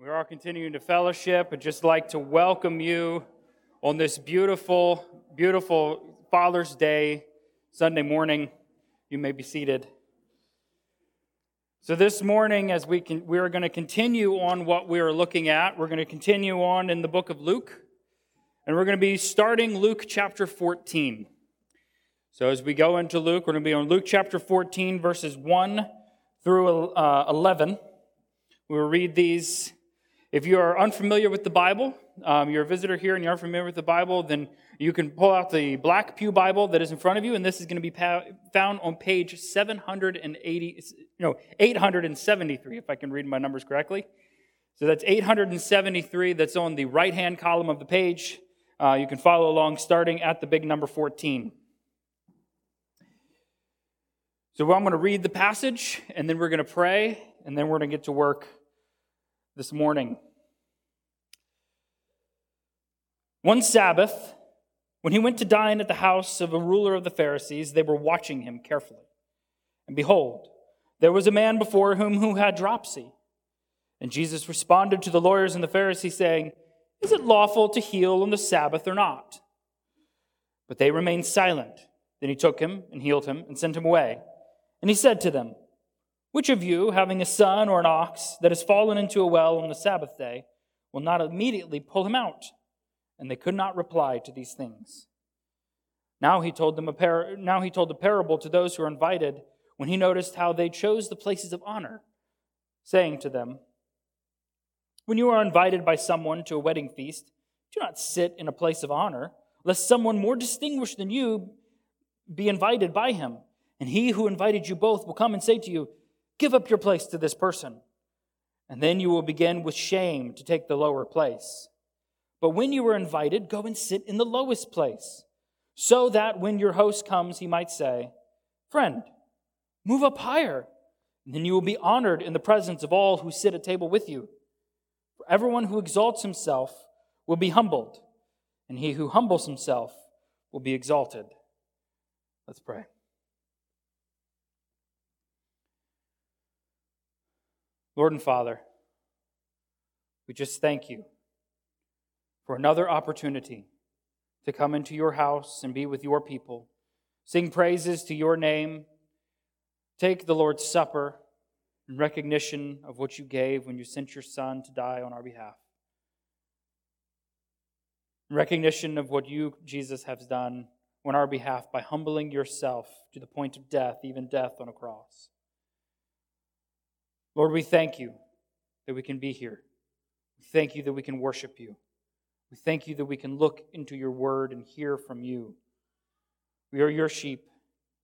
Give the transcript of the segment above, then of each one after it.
We are continuing to fellowship. I'd just like to welcome you on this beautiful, beautiful Father's Day, Sunday morning. You may be seated. So, this morning, as we, can, we are going to continue on what we are looking at, we're going to continue on in the book of Luke, and we're going to be starting Luke chapter 14. So, as we go into Luke, we're going to be on Luke chapter 14, verses 1 through uh, 11. We will read these if you are unfamiliar with the Bible, um, you're a visitor here and you're unfamiliar with the Bible, then you can pull out the Black Pew Bible that is in front of you, and this is going to be pa- found on page 780, no, 873, if I can read my numbers correctly. So that's 873 that's on the right hand column of the page. Uh, you can follow along starting at the big number 14. So I'm going to read the passage, and then we're going to pray, and then we're going to get to work this morning. One Sabbath, when he went to dine at the house of a ruler of the Pharisees, they were watching him carefully. And behold, there was a man before whom who had dropsy. And Jesus responded to the lawyers and the Pharisees, saying, Is it lawful to heal on the Sabbath or not? But they remained silent. Then he took him and healed him and sent him away. And he said to them, which of you, having a son or an ox that has fallen into a well on the Sabbath day, will not immediately pull him out? And they could not reply to these things. Now he told them a par- now he told a parable to those who were invited when he noticed how they chose the places of honor, saying to them, When you are invited by someone to a wedding feast, do not sit in a place of honor, lest someone more distinguished than you be invited by him. And he who invited you both will come and say to you, Give up your place to this person. And then you will begin with shame to take the lower place. But when you are invited, go and sit in the lowest place, so that when your host comes, he might say, Friend, move up higher. And then you will be honored in the presence of all who sit at table with you. For everyone who exalts himself will be humbled, and he who humbles himself will be exalted. Let's pray. Lord and Father, we just thank you for another opportunity to come into your house and be with your people, sing praises to your name, take the Lord's Supper in recognition of what you gave when you sent your Son to die on our behalf. In recognition of what you, Jesus, have done on our behalf by humbling yourself to the point of death, even death on a cross. Lord, we thank you that we can be here. We thank you that we can worship you. We thank you that we can look into your word and hear from you. We are your sheep,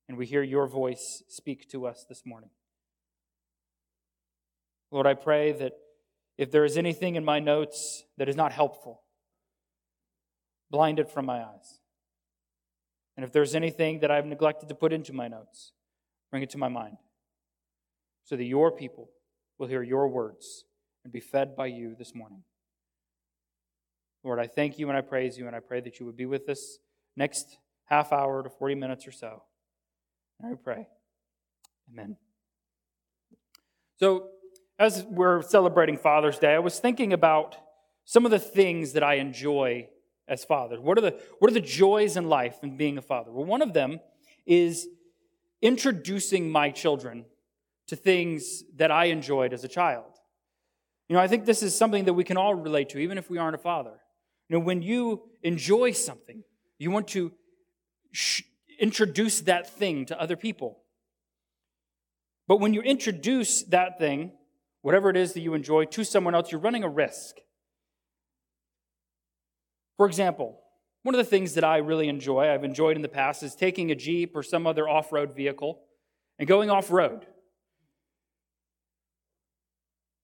and we hear your voice speak to us this morning. Lord, I pray that if there is anything in my notes that is not helpful, blind it from my eyes. And if there's anything that I've neglected to put into my notes, bring it to my mind so that your people will hear your words and be fed by you this morning. Lord, I thank you and I praise you, and I pray that you would be with us next half hour to 40 minutes or so. And I pray. Amen. So, as we're celebrating Father's Day, I was thinking about some of the things that I enjoy as fathers. What are the, what are the joys in life in being a father? Well, one of them is introducing my children to things that I enjoyed as a child. You know, I think this is something that we can all relate to, even if we aren't a father. You know, when you enjoy something, you want to sh- introduce that thing to other people. But when you introduce that thing, whatever it is that you enjoy, to someone else, you're running a risk. For example, one of the things that I really enjoy, I've enjoyed in the past, is taking a Jeep or some other off road vehicle and going off road.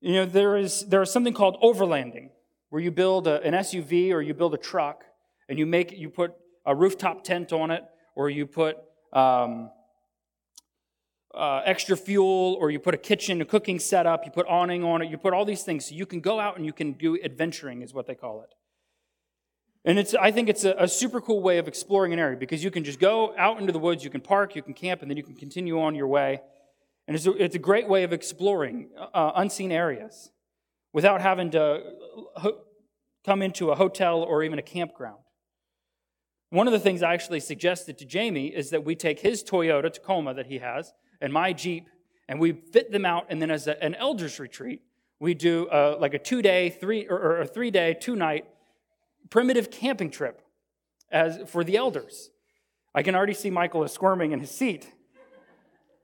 You know, there is, there is something called overlanding, where you build a, an SUV or you build a truck and you make you put a rooftop tent on it, or you put um, uh, extra fuel, or you put a kitchen, a cooking setup, you put awning on it, you put all these things so you can go out and you can do adventuring, is what they call it. And it's, I think it's a, a, super cool way of exploring an area because you can just go out into the woods, you can park, you can camp, and then you can continue on your way. And it's a, it's a great way of exploring uh, unseen areas. without having to come into a hotel or even a campground. One of the things I actually suggested to Jamie is that we take his Toyota Tacoma that he has and my Jeep, and we fit them out, and then as a, an elders retreat, we do a, like a two day, three or, or a three day, two night primitive camping trip as for the elders. I can already see Michael is squirming in his seat.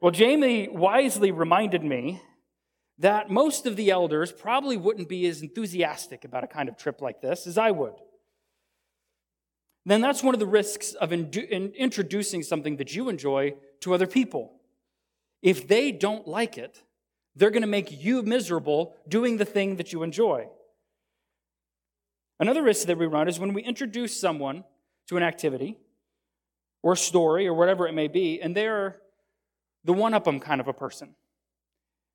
Well, Jamie wisely reminded me that most of the elders probably wouldn't be as enthusiastic about a kind of trip like this as I would. Then that's one of the risks of in introducing something that you enjoy to other people. If they don't like it, they're going to make you miserable doing the thing that you enjoy. Another risk that we run is when we introduce someone to an activity or story or whatever it may be, and they're the one up them kind of a person.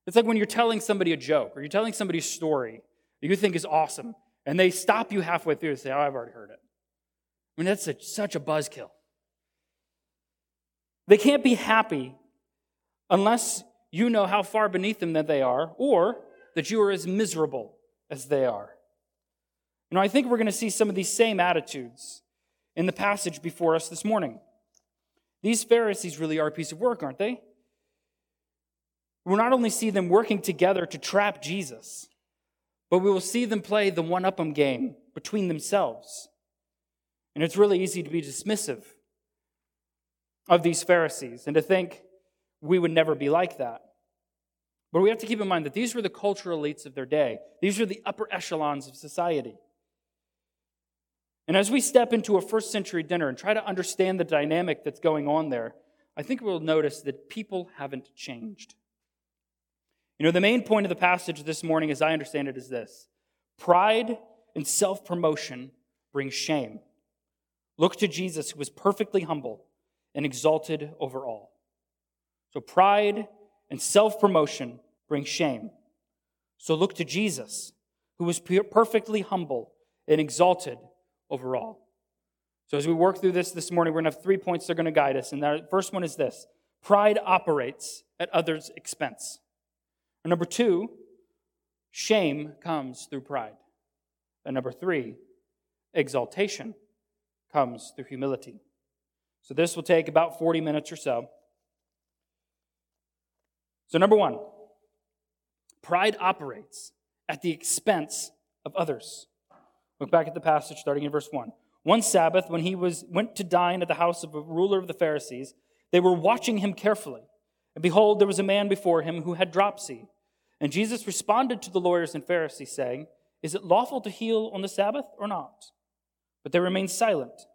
It's like when you're telling somebody a joke or you're telling somebody a story that you think is awesome, and they stop you halfway through and say, Oh, I've already heard it. I mean, that's a, such a buzzkill. They can't be happy unless you know how far beneath them that they are, or that you are as miserable as they are. You know, I think we're going to see some of these same attitudes in the passage before us this morning. These Pharisees really are a piece of work, aren't they? We'll not only see them working together to trap Jesus, but we will see them play the one up 'em game between themselves. And it's really easy to be dismissive of these Pharisees and to think we would never be like that. But we have to keep in mind that these were the cultural elites of their day, these were the upper echelons of society. And as we step into a first century dinner and try to understand the dynamic that's going on there, I think we'll notice that people haven't changed. You know, the main point of the passage this morning, as I understand it, is this pride and self promotion bring shame. Look to Jesus, who was perfectly humble and exalted over all. So pride and self promotion bring shame. So look to Jesus, who was perfectly humble and exalted over all. So as we work through this this morning, we're going to have three points that are going to guide us. And the first one is this pride operates at others' expense. And number two, shame comes through pride. And number three, exaltation comes through humility. So this will take about 40 minutes or so. So, number one, pride operates at the expense of others. Look back at the passage starting in verse 1. One Sabbath, when he was, went to dine at the house of a ruler of the Pharisees, they were watching him carefully. And behold, there was a man before him who had dropsy. And Jesus responded to the lawyers and Pharisees, saying, Is it lawful to heal on the Sabbath or not? But they remained silent.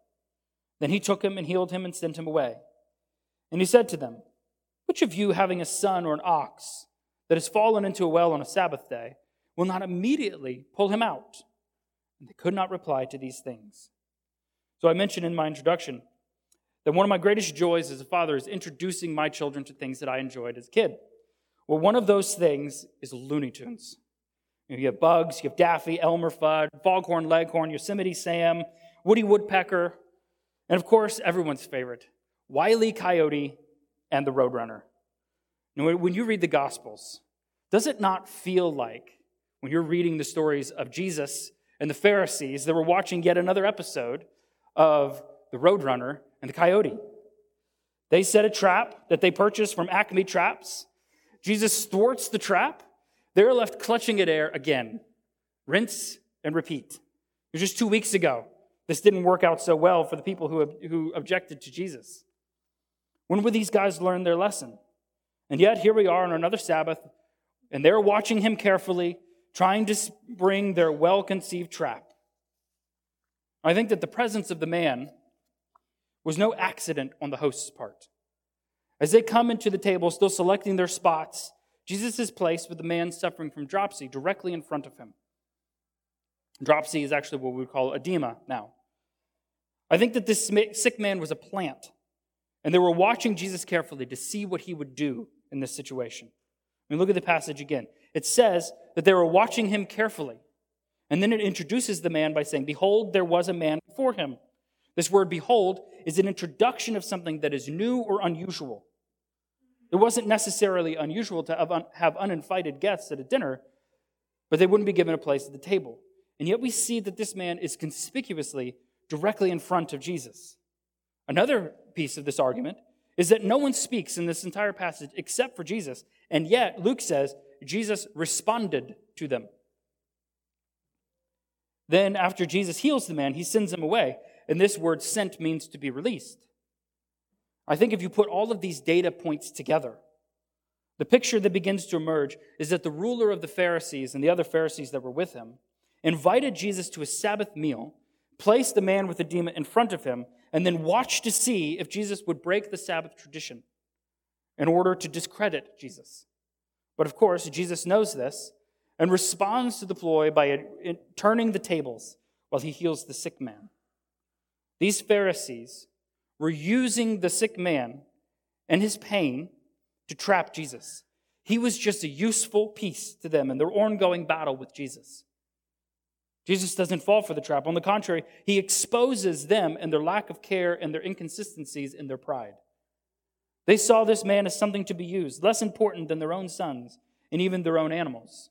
Then he took him and healed him and sent him away. And he said to them, which of you, having a son or an ox that has fallen into a well on a Sabbath day, will not immediately pull him out? And they could not reply to these things. So I mentioned in my introduction that one of my greatest joys as a father is introducing my children to things that I enjoyed as a kid. Well, one of those things is Looney Tunes. You have Bugs, you have Daffy, Elmer Fudd, Foghorn Leghorn, Yosemite Sam, Woody Woodpecker, and of course, everyone's favorite, Wiley Coyote and the Roadrunner. Now, when you read the Gospels, does it not feel like when you're reading the stories of Jesus and the Pharisees that we're watching yet another episode of the Roadrunner and the Coyote? They set a trap that they purchased from Acme Traps. Jesus thwarts the trap. They're left clutching at air again. Rinse and repeat. It was just two weeks ago. This didn't work out so well for the people who, who objected to Jesus. When would these guys learn their lesson? And yet, here we are on another Sabbath, and they're watching him carefully, trying to spring their well conceived trap. I think that the presence of the man was no accident on the host's part. As they come into the table, still selecting their spots, Jesus is placed with the man suffering from dropsy directly in front of him. Dropsy is actually what we would call edema now. I think that this sick man was a plant and they were watching Jesus carefully to see what he would do in this situation. I mean, look at the passage again. It says that they were watching him carefully. And then it introduces the man by saying, Behold, there was a man before him. This word behold is an introduction of something that is new or unusual. It wasn't necessarily unusual to have uninvited guests at a dinner, but they wouldn't be given a place at the table. And yet we see that this man is conspicuously directly in front of Jesus. Another piece of this argument is that no one speaks in this entire passage except for Jesus, and yet Luke says Jesus responded to them. Then, after Jesus heals the man, he sends him away. And this word sent means to be released. I think if you put all of these data points together, the picture that begins to emerge is that the ruler of the Pharisees and the other Pharisees that were with him invited Jesus to a Sabbath meal, placed the man with the edema in front of him, and then watched to see if Jesus would break the Sabbath tradition in order to discredit Jesus. But of course, Jesus knows this and responds to the ploy by turning the tables while he heals the sick man. These Pharisees were using the sick man and his pain to trap Jesus. He was just a useful piece to them in their ongoing battle with Jesus. Jesus doesn't fall for the trap. On the contrary, he exposes them and their lack of care and their inconsistencies in their pride. They saw this man as something to be used, less important than their own sons and even their own animals.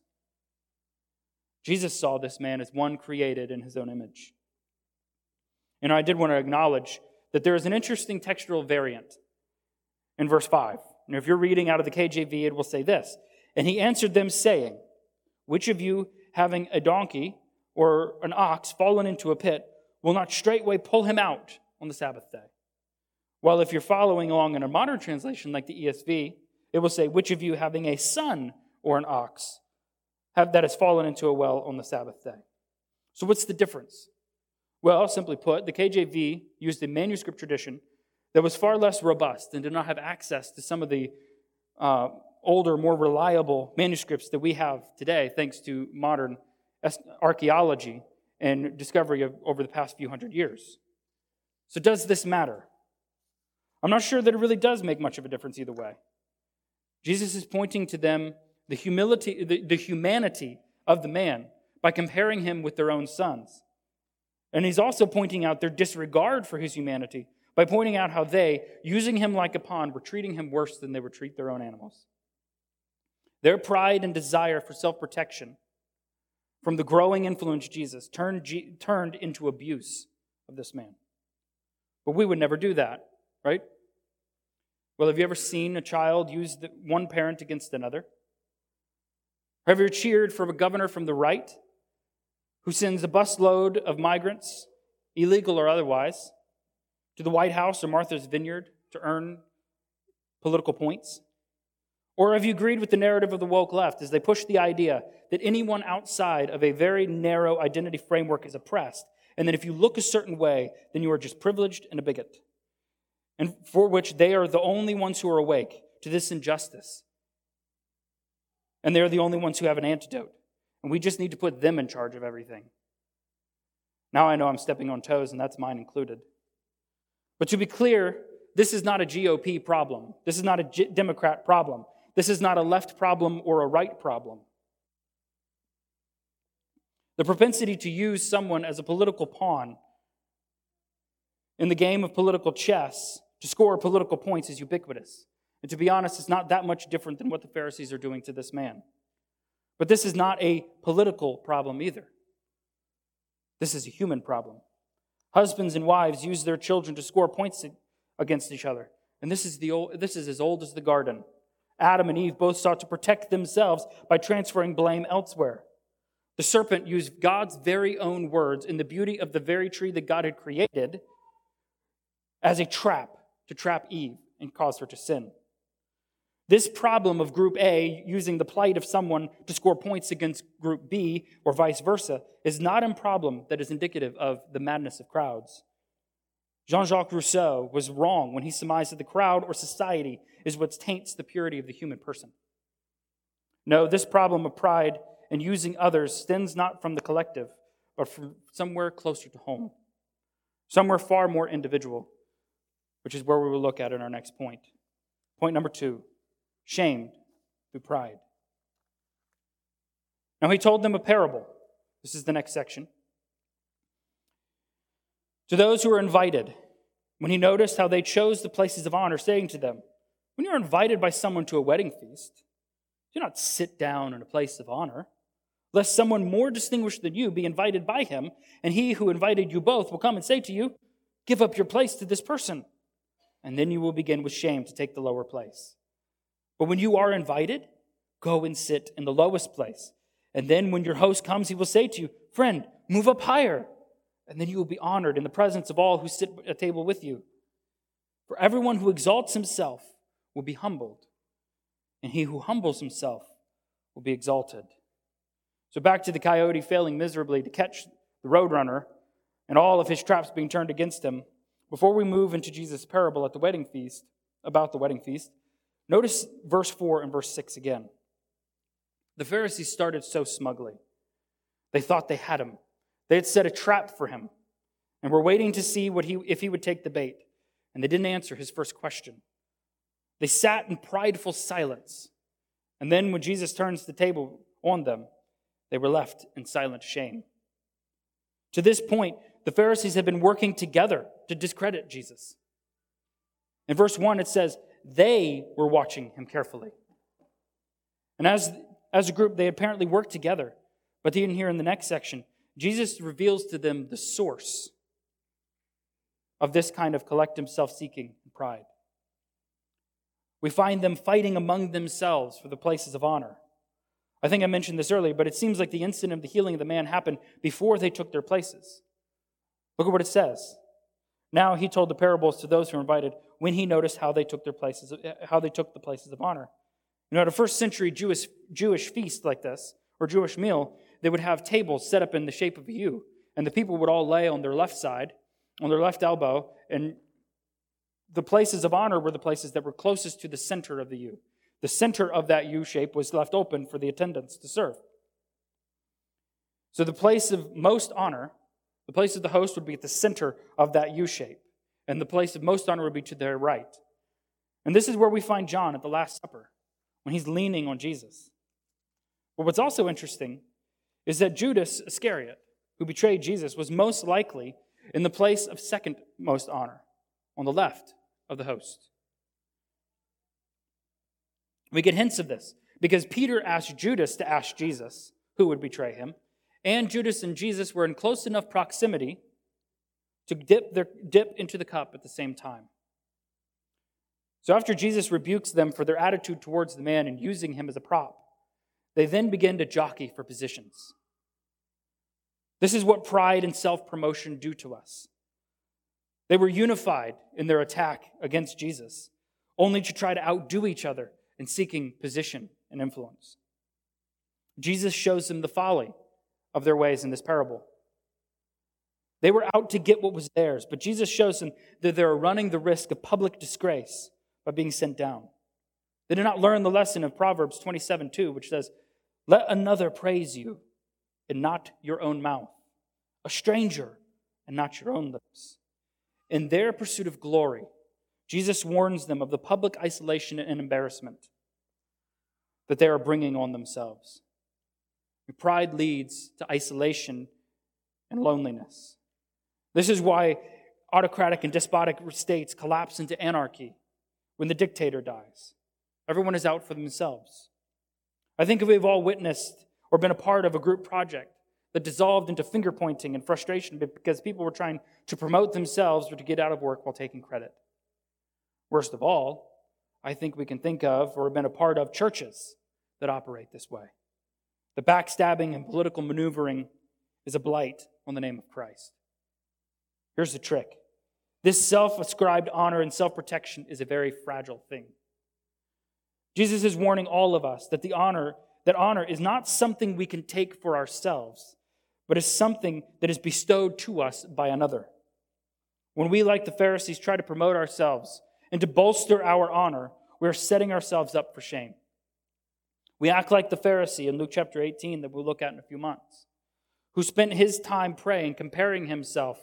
Jesus saw this man as one created in his own image. And I did want to acknowledge that there is an interesting textual variant in verse 5. And if you're reading out of the KJV, it will say this And he answered them, saying, Which of you, having a donkey or an ox fallen into a pit, will not straightway pull him out on the Sabbath day? While if you're following along in a modern translation like the ESV, it will say, Which of you, having a son or an ox, have, that has fallen into a well on the Sabbath day. So, what's the difference? Well, simply put, the KJV used a manuscript tradition that was far less robust and did not have access to some of the uh, older, more reliable manuscripts that we have today, thanks to modern archaeology and discovery of, over the past few hundred years. So, does this matter? I'm not sure that it really does make much of a difference either way. Jesus is pointing to them the humility, the, the humanity of the man by comparing him with their own sons. And he's also pointing out their disregard for his humanity by pointing out how they, using him like a pawn, were treating him worse than they would treat their own animals. Their pride and desire for self protection from the growing influence of Jesus turned, turned into abuse of this man. But we would never do that, right? Well, have you ever seen a child use the, one parent against another? Have you cheered for a governor from the right who sends a busload of migrants, illegal or otherwise, to the White House or Martha's Vineyard to earn political points? Or have you agreed with the narrative of the woke left as they push the idea that anyone outside of a very narrow identity framework is oppressed, and that if you look a certain way, then you are just privileged and a bigot, and for which they are the only ones who are awake to this injustice and they're the only ones who have an antidote. And we just need to put them in charge of everything. Now I know I'm stepping on toes, and that's mine included. But to be clear, this is not a GOP problem. This is not a G- Democrat problem. This is not a left problem or a right problem. The propensity to use someone as a political pawn in the game of political chess to score political points is ubiquitous. And to be honest, it's not that much different than what the Pharisees are doing to this man. But this is not a political problem either. This is a human problem. Husbands and wives use their children to score points against each other. And this is, the old, this is as old as the garden. Adam and Eve both sought to protect themselves by transferring blame elsewhere. The serpent used God's very own words in the beauty of the very tree that God had created as a trap to trap Eve and cause her to sin. This problem of Group A using the plight of someone to score points against Group B or vice versa is not a problem that is indicative of the madness of crowds. Jean Jacques Rousseau was wrong when he surmised that the crowd or society is what taints the purity of the human person. No, this problem of pride and using others stems not from the collective, but from somewhere closer to home, somewhere far more individual, which is where we will look at in our next point. Point number two shamed through pride. Now he told them a parable. This is the next section. To those who were invited, when he noticed how they chose the places of honor, saying to them, When you're invited by someone to a wedding feast, do not sit down in a place of honor. lest someone more distinguished than you be invited by him, and he who invited you both will come and say to you, Give up your place to this person. And then you will begin with shame to take the lower place. But when you are invited, go and sit in the lowest place. And then when your host comes, he will say to you, Friend, move up higher. And then you will be honored in the presence of all who sit at table with you. For everyone who exalts himself will be humbled, and he who humbles himself will be exalted. So back to the coyote failing miserably to catch the roadrunner and all of his traps being turned against him. Before we move into Jesus' parable at the wedding feast, about the wedding feast, notice verse 4 and verse 6 again. The Pharisees started so smugly. They thought they had him. They had set a trap for him and were waiting to see what he, if he would take the bait. And they didn't answer his first question. They sat in prideful silence. And then when Jesus turns the table on them, they were left in silent shame. To this point, the Pharisees had been working together to discredit Jesus. In verse 1, it says, they were watching him carefully. And as, as a group, they apparently worked together. But even here in the next section, Jesus reveals to them the source of this kind of collective self seeking and pride. We find them fighting among themselves for the places of honor. I think I mentioned this earlier, but it seems like the incident of the healing of the man happened before they took their places. Look at what it says. Now he told the parables to those who were invited when he noticed how they took their places, eh, how they took the places of honor. You know, at a first century Jewish, Jewish feast like this, or Jewish meal, they would have tables set up in the shape of a U, and the people would all lay on their left side, on their left elbow, and the places of honor were the places that were closest to the center of the U. The center of that U shape was left open for the attendants to serve. So the place of most honor, the place of the host would be at the center of that U shape, and the place of most honor would be to their right. And this is where we find John at the Last Supper, when he's leaning on Jesus. But what's also interesting is that Judas Iscariot, who betrayed Jesus, was most likely in the place of second most honor, on the left of the host. We get hints of this because Peter asked Judas to ask Jesus who would betray him, and Judas and Jesus were in close enough proximity to dip, their, dip into the cup at the same time. So after Jesus rebukes them for their attitude towards the man and using him as a prop, they then begin to jockey for positions. This is what pride and self promotion do to us. They were unified in their attack against Jesus, only to try to outdo each other in seeking position and influence. Jesus shows them the folly of their ways in this parable. They were out to get what was theirs, but Jesus shows them that they're running the risk of public disgrace by being sent down. They did not learn the lesson of Proverbs 27 2, which says, Let another praise you and not your own mouth, a stranger and not your own lips. In their pursuit of glory, Jesus warns them of the public isolation and embarrassment that they are bringing on themselves. Pride leads to isolation and loneliness. This is why autocratic and despotic states collapse into anarchy when the dictator dies. Everyone is out for themselves. I think we've all witnessed or been a part of a group project that dissolved into finger pointing and frustration because people were trying to promote themselves or to get out of work while taking credit. Worst of all, I think we can think of or have been a part of churches that operate this way. The backstabbing and political maneuvering is a blight on the name of Christ. Here's the trick this self ascribed honor and self protection is a very fragile thing. Jesus is warning all of us that the honor that honor is not something we can take for ourselves, but is something that is bestowed to us by another. When we, like the Pharisees, try to promote ourselves and to bolster our honor, we are setting ourselves up for shame. We act like the Pharisee in Luke chapter 18 that we'll look at in a few months, who spent his time praying, comparing himself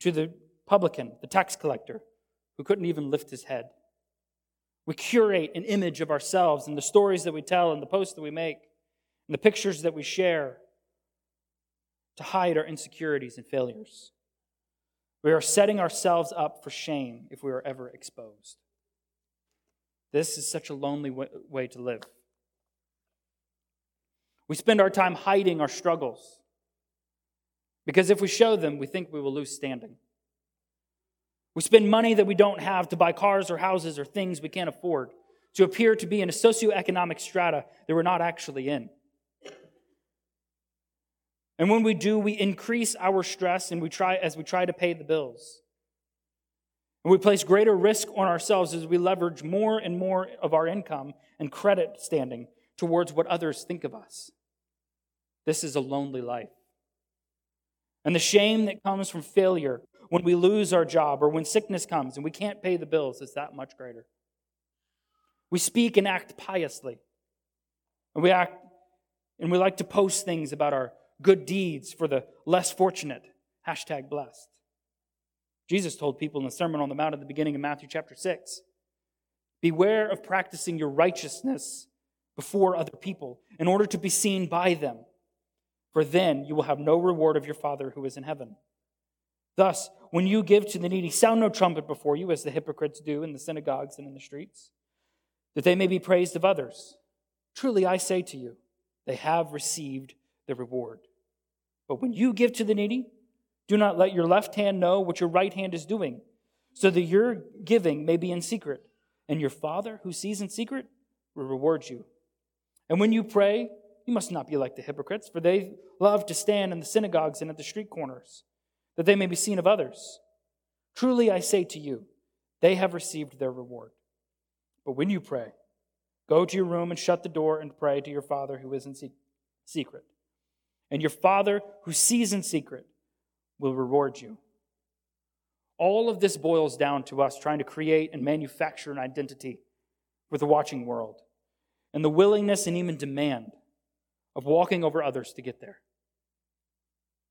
to the publican, the tax collector, who couldn't even lift his head. We curate an image of ourselves in the stories that we tell and the posts that we make and the pictures that we share to hide our insecurities and failures. We are setting ourselves up for shame if we are ever exposed. This is such a lonely way to live. We spend our time hiding our struggles. Because if we show them, we think we will lose standing. We spend money that we don't have to buy cars or houses or things we can't afford to appear to be in a socioeconomic strata that we're not actually in. And when we do, we increase our stress and we try as we try to pay the bills. And we place greater risk on ourselves as we leverage more and more of our income and credit standing towards what others think of us. This is a lonely life. And the shame that comes from failure when we lose our job or when sickness comes and we can't pay the bills is that much greater. We speak and act piously. And we act and we like to post things about our good deeds for the less fortunate. Hashtag blessed. Jesus told people in the Sermon on the Mount at the beginning of Matthew chapter 6 Beware of practicing your righteousness before other people in order to be seen by them, for then you will have no reward of your Father who is in heaven. Thus, when you give to the needy, sound no trumpet before you, as the hypocrites do in the synagogues and in the streets, that they may be praised of others. Truly, I say to you, they have received the reward. But when you give to the needy, do not let your left hand know what your right hand is doing, so that your giving may be in secret, and your Father who sees in secret will reward you. And when you pray, you must not be like the hypocrites, for they love to stand in the synagogues and at the street corners, that they may be seen of others. Truly I say to you, they have received their reward. But when you pray, go to your room and shut the door and pray to your Father who is in secret. And your Father who sees in secret will reward you. All of this boils down to us trying to create and manufacture an identity for the watching world and the willingness and even demand of walking over others to get there.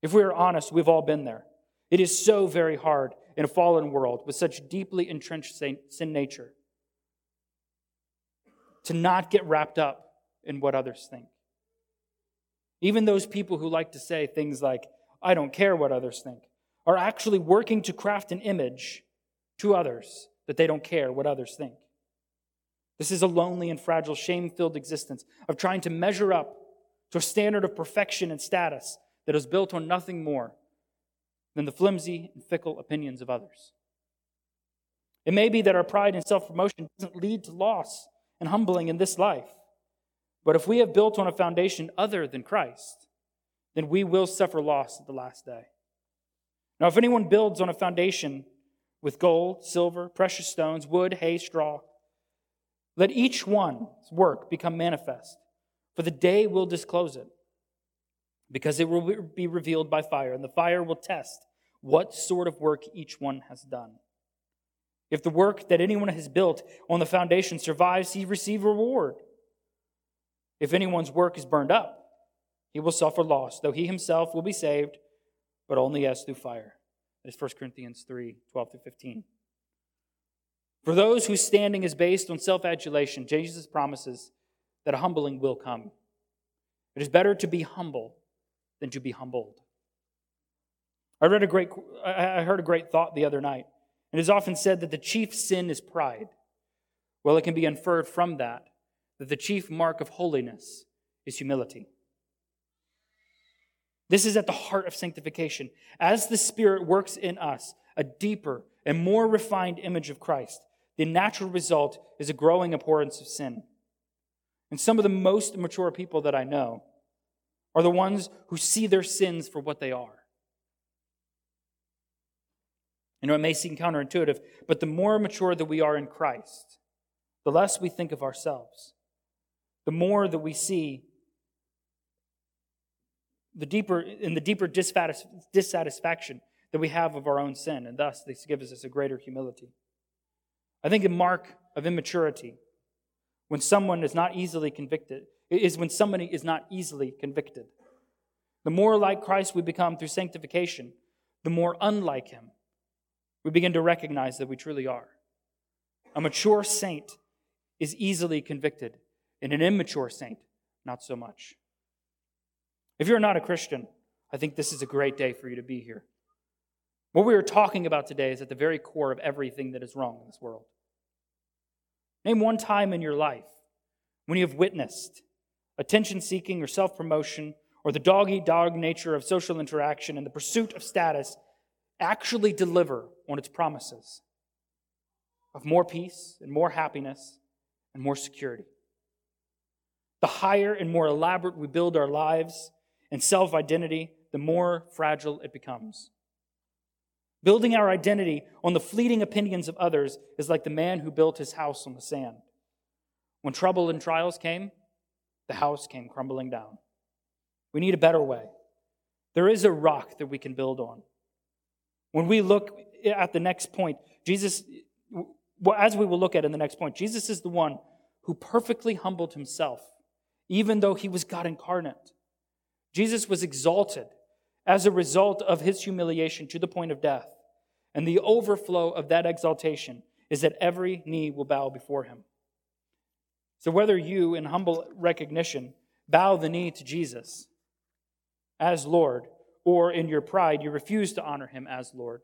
If we are honest, we've all been there. It is so very hard in a fallen world with such deeply entrenched sin nature to not get wrapped up in what others think. Even those people who like to say things like, I don't care what others think, are actually working to craft an image to others that they don't care what others think. This is a lonely and fragile, shame filled existence of trying to measure up to a standard of perfection and status that is built on nothing more than the flimsy and fickle opinions of others. It may be that our pride and self promotion doesn't lead to loss and humbling in this life. But if we have built on a foundation other than Christ, then we will suffer loss at the last day. Now, if anyone builds on a foundation with gold, silver, precious stones, wood, hay, straw, let each one's work become manifest, for the day will disclose it, because it will be revealed by fire, and the fire will test what sort of work each one has done. If the work that anyone has built on the foundation survives, he receives reward. If anyone's work is burned up, he will suffer loss, though he himself will be saved, but only as through fire. That is 1 Corinthians 3 12 through 15. For those whose standing is based on self adulation, Jesus promises that a humbling will come. It is better to be humble than to be humbled. I read a great I heard a great thought the other night. It is often said that the chief sin is pride. Well, it can be inferred from that that the chief mark of holiness is humility. This is at the heart of sanctification. As the Spirit works in us a deeper and more refined image of Christ, the natural result is a growing abhorrence of sin. And some of the most mature people that I know are the ones who see their sins for what they are. I know it may seem counterintuitive, but the more mature that we are in Christ, the less we think of ourselves, the more that we see the deeper in the deeper dissatisfaction that we have of our own sin, and thus this gives us a greater humility. I think a mark of immaturity when someone is not easily convicted is when somebody is not easily convicted. The more like Christ we become through sanctification, the more unlike him we begin to recognize that we truly are. A mature saint is easily convicted, and an immature saint, not so much. If you're not a Christian, I think this is a great day for you to be here. What we are talking about today is at the very core of everything that is wrong in this world. Name one time in your life when you have witnessed attention seeking or self promotion, or the dog eat dog nature of social interaction and the pursuit of status actually deliver on its promises of more peace and more happiness and more security. The higher and more elaborate we build our lives and self identity, the more fragile it becomes. Building our identity on the fleeting opinions of others is like the man who built his house on the sand. When trouble and trials came, the house came crumbling down. We need a better way. There is a rock that we can build on. When we look at the next point, Jesus, as we will look at in the next point, Jesus is the one who perfectly humbled himself, even though he was God incarnate. Jesus was exalted as a result of his humiliation to the point of death. And the overflow of that exaltation is that every knee will bow before him. So, whether you, in humble recognition, bow the knee to Jesus as Lord, or in your pride, you refuse to honor him as Lord,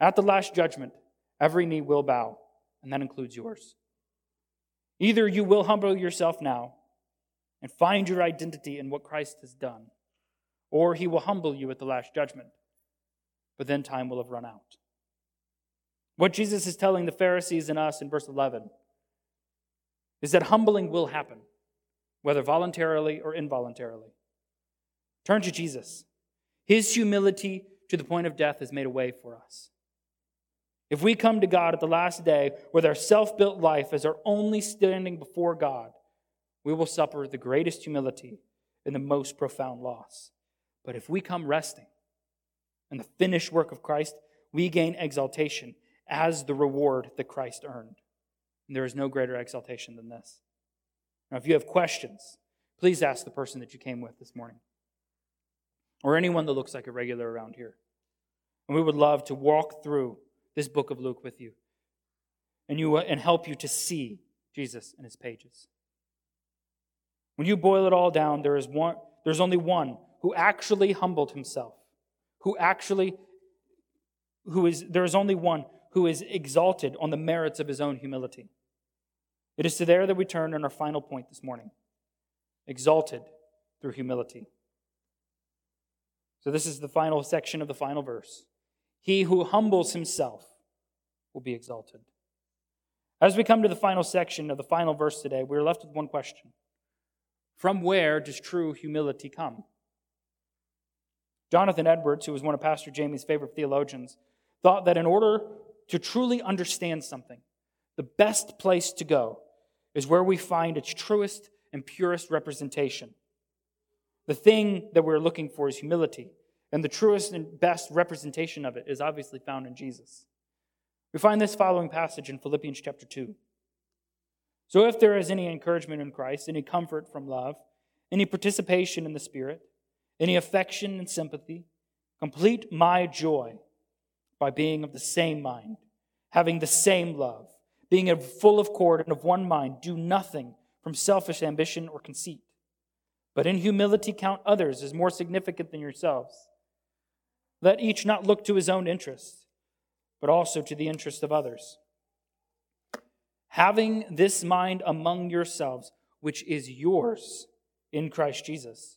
at the last judgment, every knee will bow, and that includes yours. Either you will humble yourself now and find your identity in what Christ has done, or he will humble you at the last judgment, but then time will have run out. What Jesus is telling the Pharisees and us in verse 11 is that humbling will happen, whether voluntarily or involuntarily. Turn to Jesus. His humility to the point of death has made a way for us. If we come to God at the last day with our self built life as our only standing before God, we will suffer the greatest humility and the most profound loss. But if we come resting in the finished work of Christ, we gain exaltation as the reward that Christ earned. And there is no greater exaltation than this. Now, if you have questions, please ask the person that you came with this morning or anyone that looks like a regular around here. And we would love to walk through this book of Luke with you and, you, and help you to see Jesus in his pages. When you boil it all down, there is one, there's only one who actually humbled himself, who actually, who is, there is only one who is exalted on the merits of his own humility. It is to there that we turn in our final point this morning exalted through humility. So, this is the final section of the final verse. He who humbles himself will be exalted. As we come to the final section of the final verse today, we're left with one question From where does true humility come? Jonathan Edwards, who was one of Pastor Jamie's favorite theologians, thought that in order to truly understand something, the best place to go is where we find its truest and purest representation. The thing that we're looking for is humility, and the truest and best representation of it is obviously found in Jesus. We find this following passage in Philippians chapter 2. So, if there is any encouragement in Christ, any comfort from love, any participation in the Spirit, any affection and sympathy, complete my joy by being of the same mind, having the same love, being full of accord and of one mind. Do nothing from selfish ambition or conceit but in humility count others as more significant than yourselves. Let each not look to his own interests, but also to the interest of others. Having this mind among yourselves, which is yours in Christ Jesus,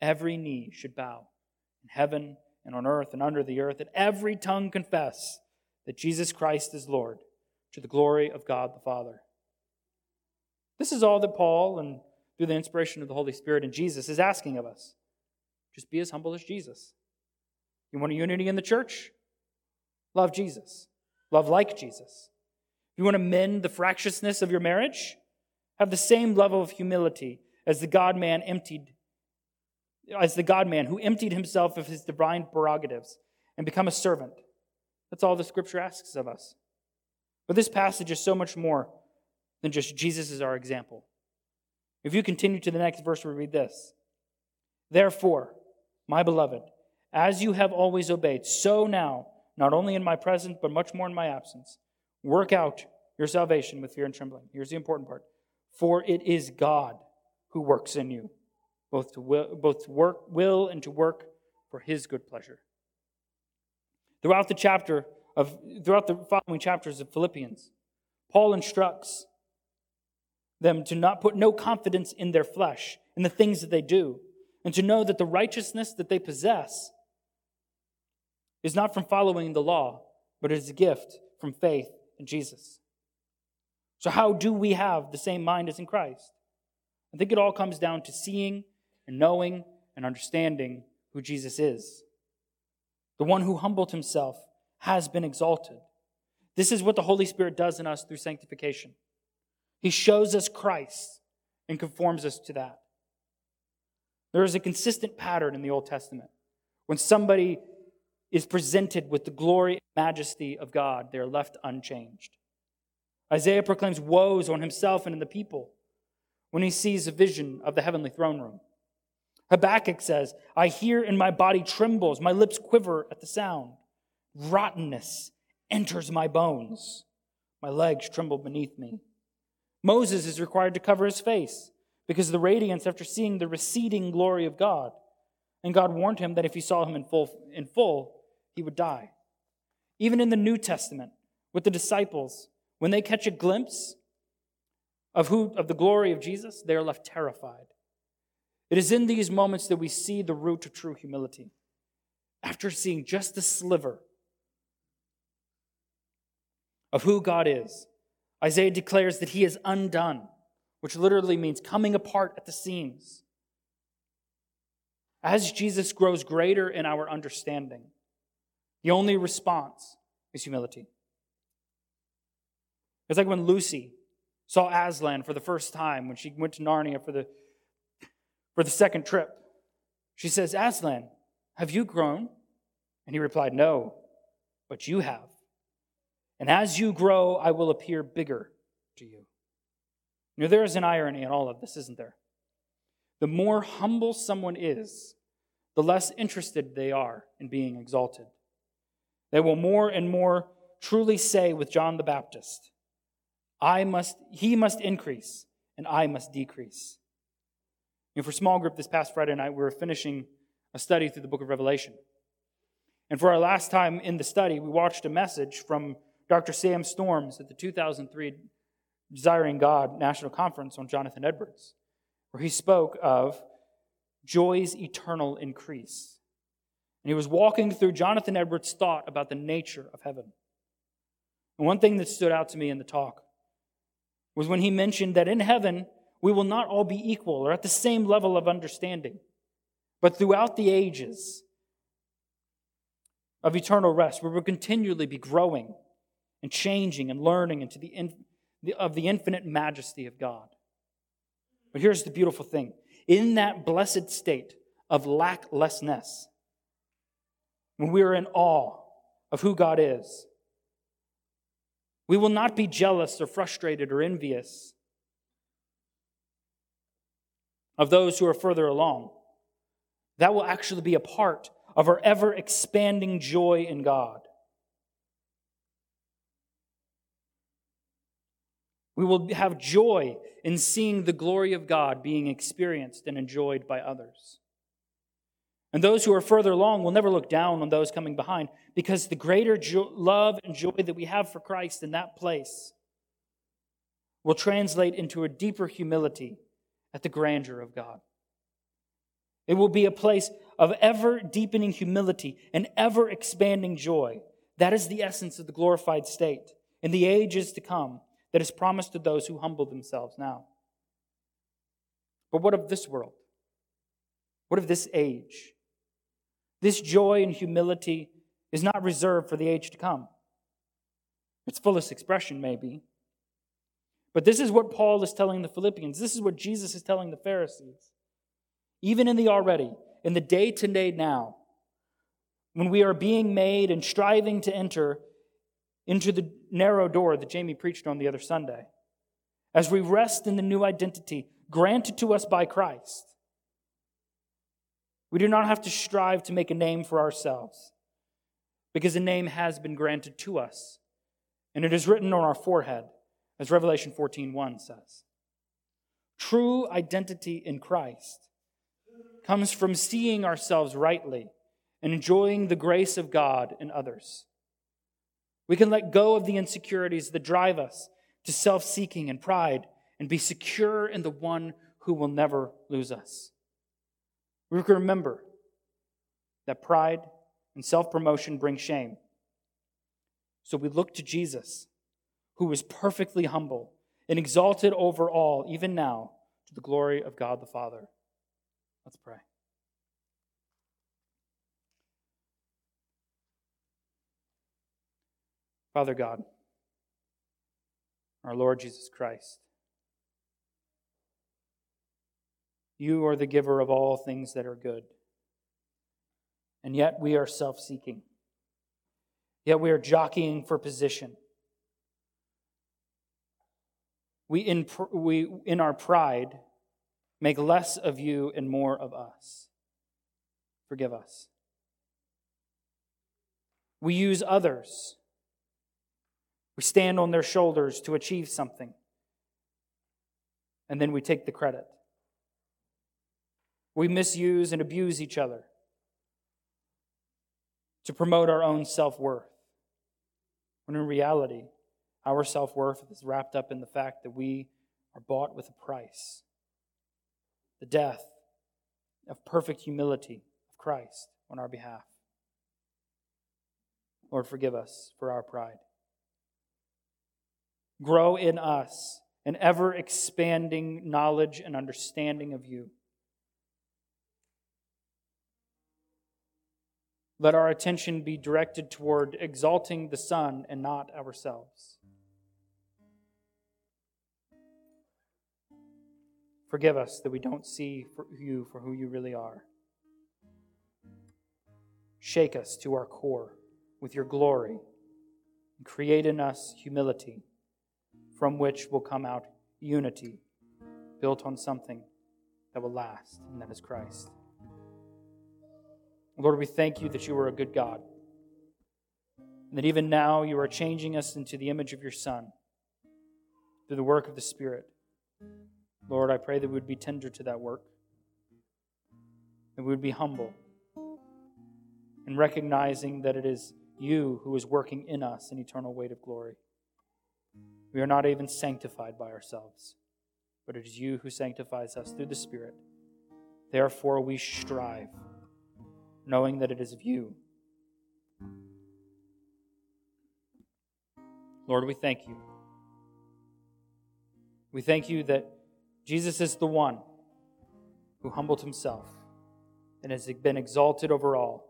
every knee should bow in heaven and on earth and under the earth, and every tongue confess that Jesus Christ is Lord, to the glory of God the Father. This is all that Paul and through the inspiration of the Holy Spirit and Jesus is asking of us. Just be as humble as Jesus. You want a unity in the church? Love Jesus. Love like Jesus. You want to mend the fractiousness of your marriage? Have the same level of humility as the God man emptied, as the God man who emptied himself of his divine prerogatives and become a servant. That's all the scripture asks of us. But this passage is so much more than just Jesus is our example. If you continue to the next verse, we read this Therefore, my beloved, as you have always obeyed, so now, not only in my presence, but much more in my absence, work out your salvation with fear and trembling. Here's the important part For it is God who works in you, both to will, both to work, will and to work for his good pleasure. Throughout the chapter of throughout the following chapters of Philippians, Paul instructs them to not put no confidence in their flesh, in the things that they do, and to know that the righteousness that they possess is not from following the law, but is a gift from faith in Jesus. So, how do we have the same mind as in Christ? I think it all comes down to seeing and knowing and understanding who Jesus is. The one who humbled himself has been exalted. This is what the Holy Spirit does in us through sanctification. He shows us Christ and conforms us to that. There is a consistent pattern in the Old Testament. When somebody is presented with the glory and majesty of God, they are left unchanged. Isaiah proclaims woes on himself and in the people when he sees a vision of the heavenly throne room. Habakkuk says, I hear and my body trembles, my lips quiver at the sound. Rottenness enters my bones, my legs tremble beneath me. Moses is required to cover his face because of the radiance after seeing the receding glory of God. And God warned him that if he saw him in full, in full, he would die. Even in the New Testament, with the disciples, when they catch a glimpse of, who, of the glory of Jesus, they are left terrified. It is in these moments that we see the root of true humility. After seeing just the sliver of who God is, Isaiah declares that he is undone, which literally means coming apart at the seams. As Jesus grows greater in our understanding, the only response is humility. It's like when Lucy saw Aslan for the first time when she went to Narnia for the, for the second trip. She says, Aslan, have you grown? And he replied, No, but you have. And as you grow, I will appear bigger to you. Now, there is an irony in all of this, isn't there? The more humble someone is, the less interested they are in being exalted. They will more and more truly say with John the Baptist, I must, he must increase and I must decrease. For small group this past Friday night, we were finishing a study through the book of Revelation. And for our last time in the study, we watched a message from Dr. Sam Storms at the 2003 Desiring God National Conference on Jonathan Edwards, where he spoke of joy's eternal increase. And he was walking through Jonathan Edwards' thought about the nature of heaven. And one thing that stood out to me in the talk was when he mentioned that in heaven, we will not all be equal or at the same level of understanding. But throughout the ages of eternal rest, we will continually be growing and changing and learning into the, in, the, of the infinite majesty of God. But here's the beautiful thing in that blessed state of lacklessness, when we are in awe of who God is, we will not be jealous or frustrated or envious of those who are further along. That will actually be a part of our ever expanding joy in God. We will have joy in seeing the glory of God being experienced and enjoyed by others. And those who are further along will never look down on those coming behind because the greater jo- love and joy that we have for Christ in that place will translate into a deeper humility at the grandeur of God. It will be a place of ever deepening humility and ever expanding joy. That is the essence of the glorified state. In the ages to come, that is promised to those who humble themselves now. But what of this world? What of this age? This joy and humility is not reserved for the age to come. Its fullest expression, maybe. But this is what Paul is telling the Philippians. This is what Jesus is telling the Pharisees. Even in the already, in the day to day now, when we are being made and striving to enter into the narrow door that Jamie preached on the other Sunday. As we rest in the new identity, granted to us by Christ. We do not have to strive to make a name for ourselves because a name has been granted to us, and it is written on our forehead, as Revelation 14:1 says. True identity in Christ comes from seeing ourselves rightly and enjoying the grace of God in others. We can let go of the insecurities that drive us to self seeking and pride and be secure in the one who will never lose us. We can remember that pride and self promotion bring shame. So we look to Jesus, who is perfectly humble and exalted over all, even now, to the glory of God the Father. Let's pray. Father God, our Lord Jesus Christ, you are the giver of all things that are good. And yet we are self seeking. Yet we are jockeying for position. We in, we, in our pride, make less of you and more of us. Forgive us. We use others we stand on their shoulders to achieve something. And then we take the credit. We misuse and abuse each other to promote our own self worth. When in reality, our self worth is wrapped up in the fact that we are bought with a price the death of perfect humility of Christ on our behalf. Lord, forgive us for our pride grow in us an ever expanding knowledge and understanding of you. Let our attention be directed toward exalting the Son and not ourselves. Forgive us that we don't see you for who you really are. Shake us to our core with your glory and create in us humility from which will come out unity built on something that will last, and that is Christ. Lord, we thank you that you are a good God, and that even now you are changing us into the image of your Son through the work of the Spirit. Lord, I pray that we would be tender to that work, that we would be humble in recognizing that it is you who is working in us an eternal weight of glory. We are not even sanctified by ourselves, but it is you who sanctifies us through the Spirit. Therefore, we strive, knowing that it is of you. Lord, we thank you. We thank you that Jesus is the one who humbled himself and has been exalted over all.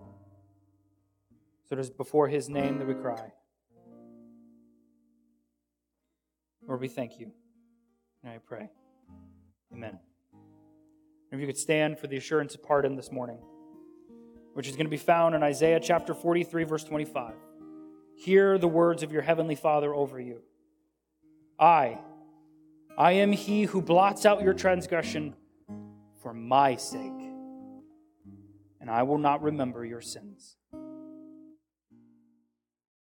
So it is before his name that we cry. Lord, we thank you. And I pray. Amen. If you could stand for the assurance of pardon this morning, which is going to be found in Isaiah chapter 43, verse 25. Hear the words of your heavenly Father over you. I, I am he who blots out your transgression for my sake, and I will not remember your sins.